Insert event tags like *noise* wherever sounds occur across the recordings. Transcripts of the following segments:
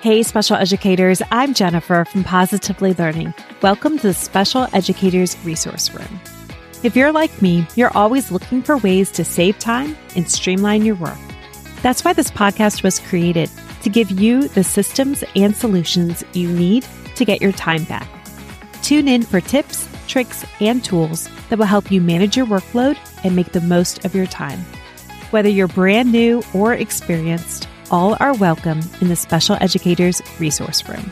Hey, special educators, I'm Jennifer from Positively Learning. Welcome to the Special Educators Resource Room. If you're like me, you're always looking for ways to save time and streamline your work. That's why this podcast was created to give you the systems and solutions you need to get your time back. Tune in for tips, tricks, and tools that will help you manage your workload and make the most of your time. Whether you're brand new or experienced, all are welcome in the Special Educators Resource Room.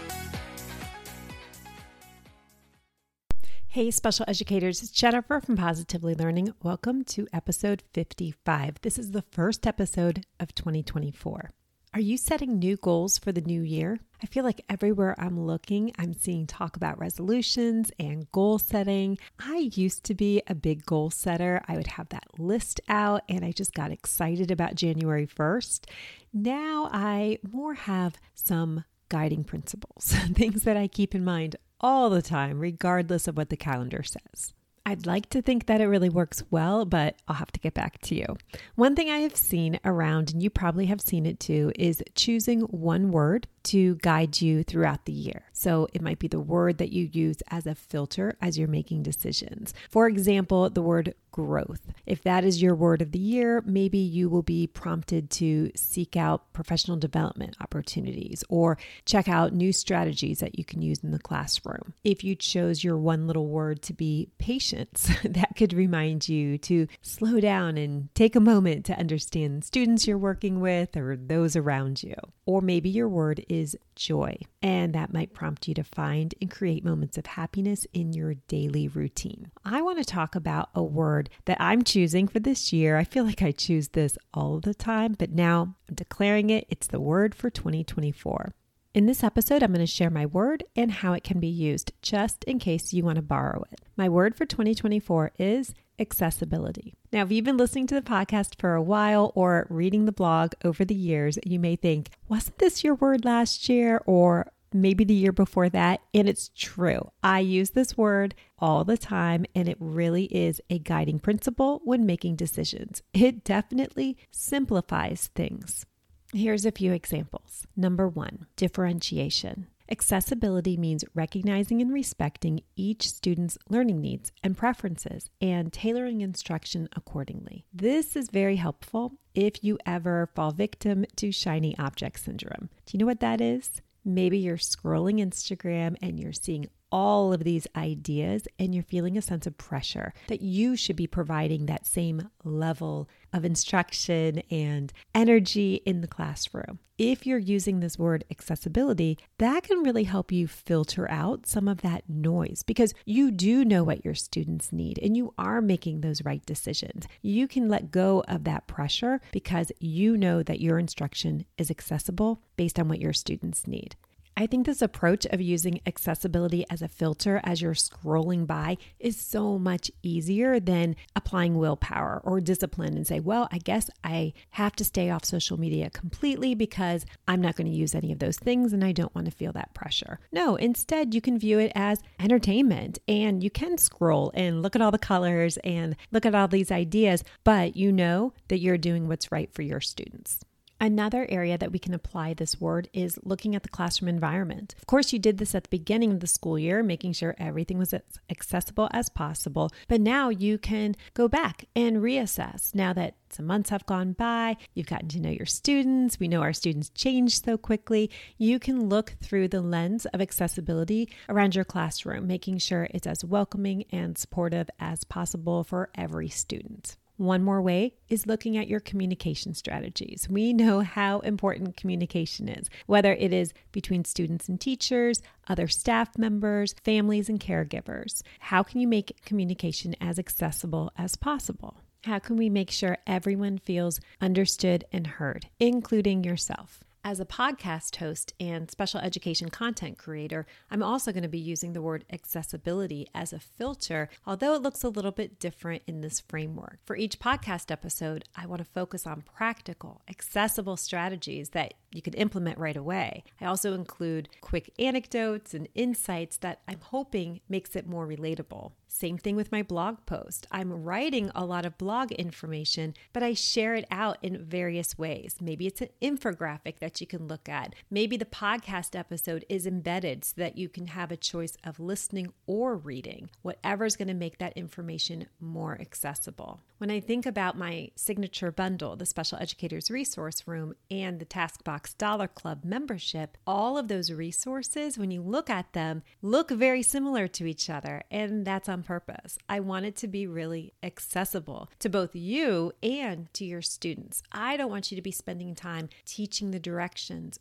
Hey, special educators, it's Jennifer from Positively Learning. Welcome to episode 55. This is the first episode of 2024. Are you setting new goals for the new year? I feel like everywhere I'm looking, I'm seeing talk about resolutions and goal setting. I used to be a big goal setter. I would have that list out and I just got excited about January 1st. Now I more have some guiding principles, *laughs* things that I keep in mind all the time, regardless of what the calendar says. I'd like to think that it really works well, but I'll have to get back to you. One thing I have seen around, and you probably have seen it too, is choosing one word to guide you throughout the year. So it might be the word that you use as a filter as you're making decisions. For example, the word growth. If that is your word of the year, maybe you will be prompted to seek out professional development opportunities or check out new strategies that you can use in the classroom. If you chose your one little word to be patience, *laughs* that could remind you to slow down and take a moment to understand students you're working with or those around you. Or maybe your word is joy, and that might prompt you to find and create moments of happiness in your daily routine. I want to talk about a word that I'm choosing for this year. I feel like I choose this all the time, but now I'm declaring it. It's the word for 2024. In this episode, I'm going to share my word and how it can be used, just in case you want to borrow it. My word for 2024 is accessibility. Now, if you've been listening to the podcast for a while or reading the blog over the years, you may think, wasn't this your word last year or maybe the year before that? And it's true. I use this word all the time, and it really is a guiding principle when making decisions. It definitely simplifies things. Here's a few examples. Number one, differentiation. Accessibility means recognizing and respecting each student's learning needs and preferences and tailoring instruction accordingly. This is very helpful if you ever fall victim to shiny object syndrome. Do you know what that is? Maybe you're scrolling Instagram and you're seeing all of these ideas and you're feeling a sense of pressure that you should be providing that same level of instruction and energy in the classroom. If you're using this word accessibility, that can really help you filter out some of that noise because you do know what your students need and you are making those right decisions. You can let go of that pressure because you know that your instruction is accessible based on what your students need. I think this approach of using accessibility as a filter as you're scrolling by is so much easier than applying willpower or discipline and say, well, I guess I have to stay off social media completely because I'm not going to use any of those things and I don't want to feel that pressure. No, instead, you can view it as entertainment and you can scroll and look at all the colors and look at all these ideas, but you know that you're doing what's right for your students. Another area that we can apply this word is looking at the classroom environment. Of course, you did this at the beginning of the school year, making sure everything was as accessible as possible. But now you can go back and reassess. Now that some months have gone by, you've gotten to know your students, we know our students change so quickly. You can look through the lens of accessibility around your classroom, making sure it's as welcoming and supportive as possible for every student. One more way is looking at your communication strategies. We know how important communication is, whether it is between students and teachers, other staff members, families, and caregivers. How can you make communication as accessible as possible? How can we make sure everyone feels understood and heard, including yourself? As a podcast host and special education content creator, I'm also going to be using the word accessibility as a filter, although it looks a little bit different in this framework. For each podcast episode, I want to focus on practical, accessible strategies that you can implement right away. I also include quick anecdotes and insights that I'm hoping makes it more relatable. Same thing with my blog post. I'm writing a lot of blog information, but I share it out in various ways. Maybe it's an infographic that you can look at. Maybe the podcast episode is embedded so that you can have a choice of listening or reading, whatever is going to make that information more accessible. When I think about my signature bundle, the Special Educators Resource Room, and the Taskbox Dollar Club membership, all of those resources, when you look at them, look very similar to each other. And that's on purpose. I want it to be really accessible to both you and to your students. I don't want you to be spending time teaching the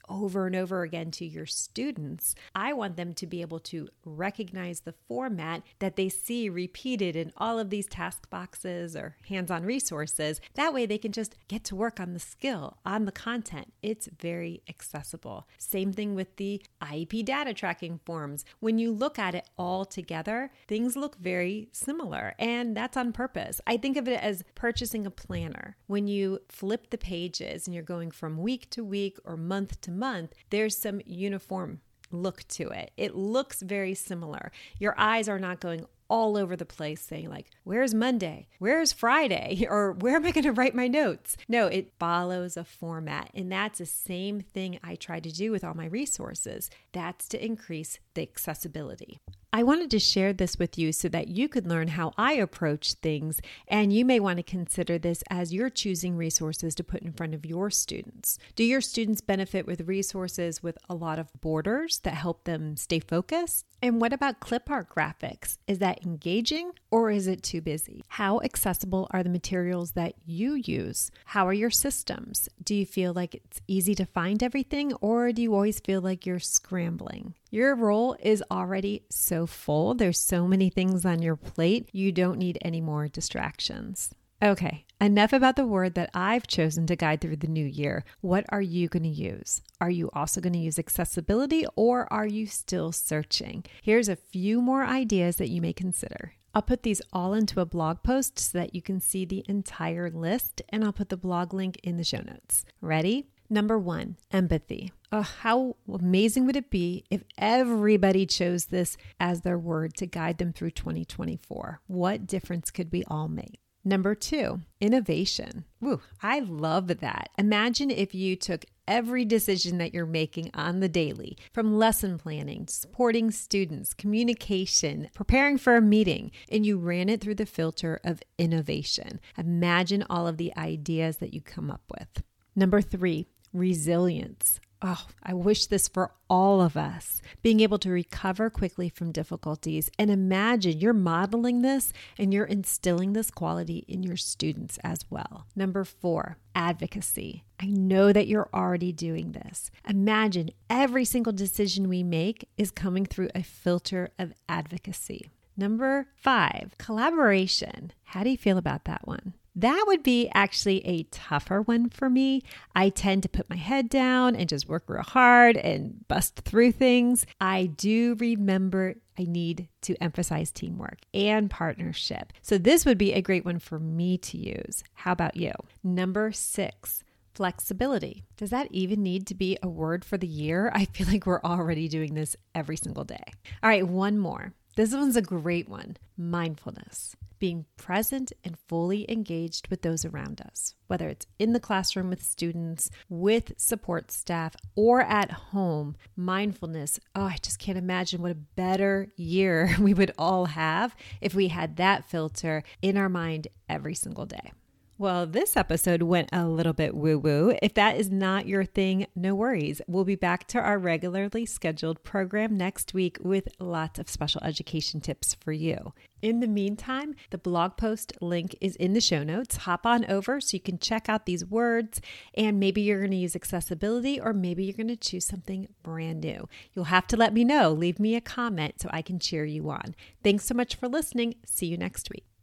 over and over again to your students. I want them to be able to recognize the format that they see repeated in all of these task boxes or hands on resources. That way they can just get to work on the skill, on the content. It's very accessible. Same thing with the IEP data tracking forms. When you look at it all together, things look very similar, and that's on purpose. I think of it as purchasing a planner. When you flip the pages and you're going from week to week or month to month, there's some uniform look to it. It looks very similar. Your eyes are not going all over the place saying like where's monday? Where's friday? *laughs* Or where am i going to write my notes? No it follows a format and that's the same thing i try to do with all my resources. That's to increase the accessibility I wanted to share this with you so that you could learn how I approach things, and you may want to consider this as you're choosing resources to put in front of your students. Do your students benefit with resources with a lot of borders that help them stay focused? And what about clip art graphics? Is that engaging or is it too busy? How accessible are the materials that you use? How are your systems? Do you feel like it's easy to find everything or do you always feel like you're scrambling? Your role is already so full. There's so many things on your plate. You don't need any more distractions. Okay, enough about the word that I've chosen to guide through the new year. What are you going to use? Are you also going to use accessibility or are you still searching? Here's a few more ideas that you may consider. I'll put these all into a blog post so that you can see the entire list, and I'll put the blog link in the show notes. Ready? Number one, empathy. Oh, how amazing would it be if everybody chose this as their word to guide them through 2024? What difference could we all make? Number two, innovation. Ooh, I love that. Imagine if you took every decision that you're making on the daily, from lesson planning, supporting students, communication, preparing for a meeting, and you ran it through the filter of innovation. Imagine all of the ideas that you come up with. Number three, resilience. Oh, I wish this for all of us. Being able to recover quickly from difficulties. And imagine you're modeling this and you're instilling this quality in your students as well. Number four, advocacy. I know that you're already doing this. Imagine every single decision we make is coming through a filter of advocacy. Number five, collaboration. How do you feel about that one? That would be actually a tougher one for me. I tend to put my head down and just work real hard and bust through things. I do remember I need to emphasize teamwork and partnership. So, this would be a great one for me to use. How about you? Number six, flexibility. Does that even need to be a word for the year? I feel like we're already doing this every single day. All right, one more. This one's a great one mindfulness being present and fully engaged with those around us, whether it's in the classroom with students, with support staff, or at home. Mindfulness, oh, I just can't imagine what a better year *laughs* we would all have if we had that filter in our mind every single day. Well, this episode went a little bit woo woo. If that is not your thing, no worries. We'll be back to our regularly scheduled program next week with lots of special education tips for you. In the meantime, the blog post link is in the show notes. Hop on over so you can check out these words, and maybe you're going to use accessibility or maybe you're going to choose something brand new. You'll have to let me know. Leave me a comment so I can cheer you on. Thanks so much for listening. See you next week.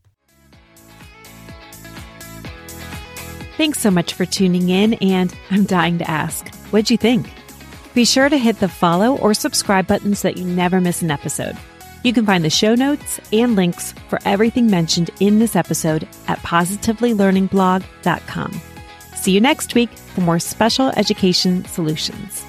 Thanks so much for tuning in, and I'm dying to ask, what'd you think? Be sure to hit the follow or subscribe buttons so that you never miss an episode. You can find the show notes and links for everything mentioned in this episode at positivelylearningblog.com. See you next week for more special education solutions.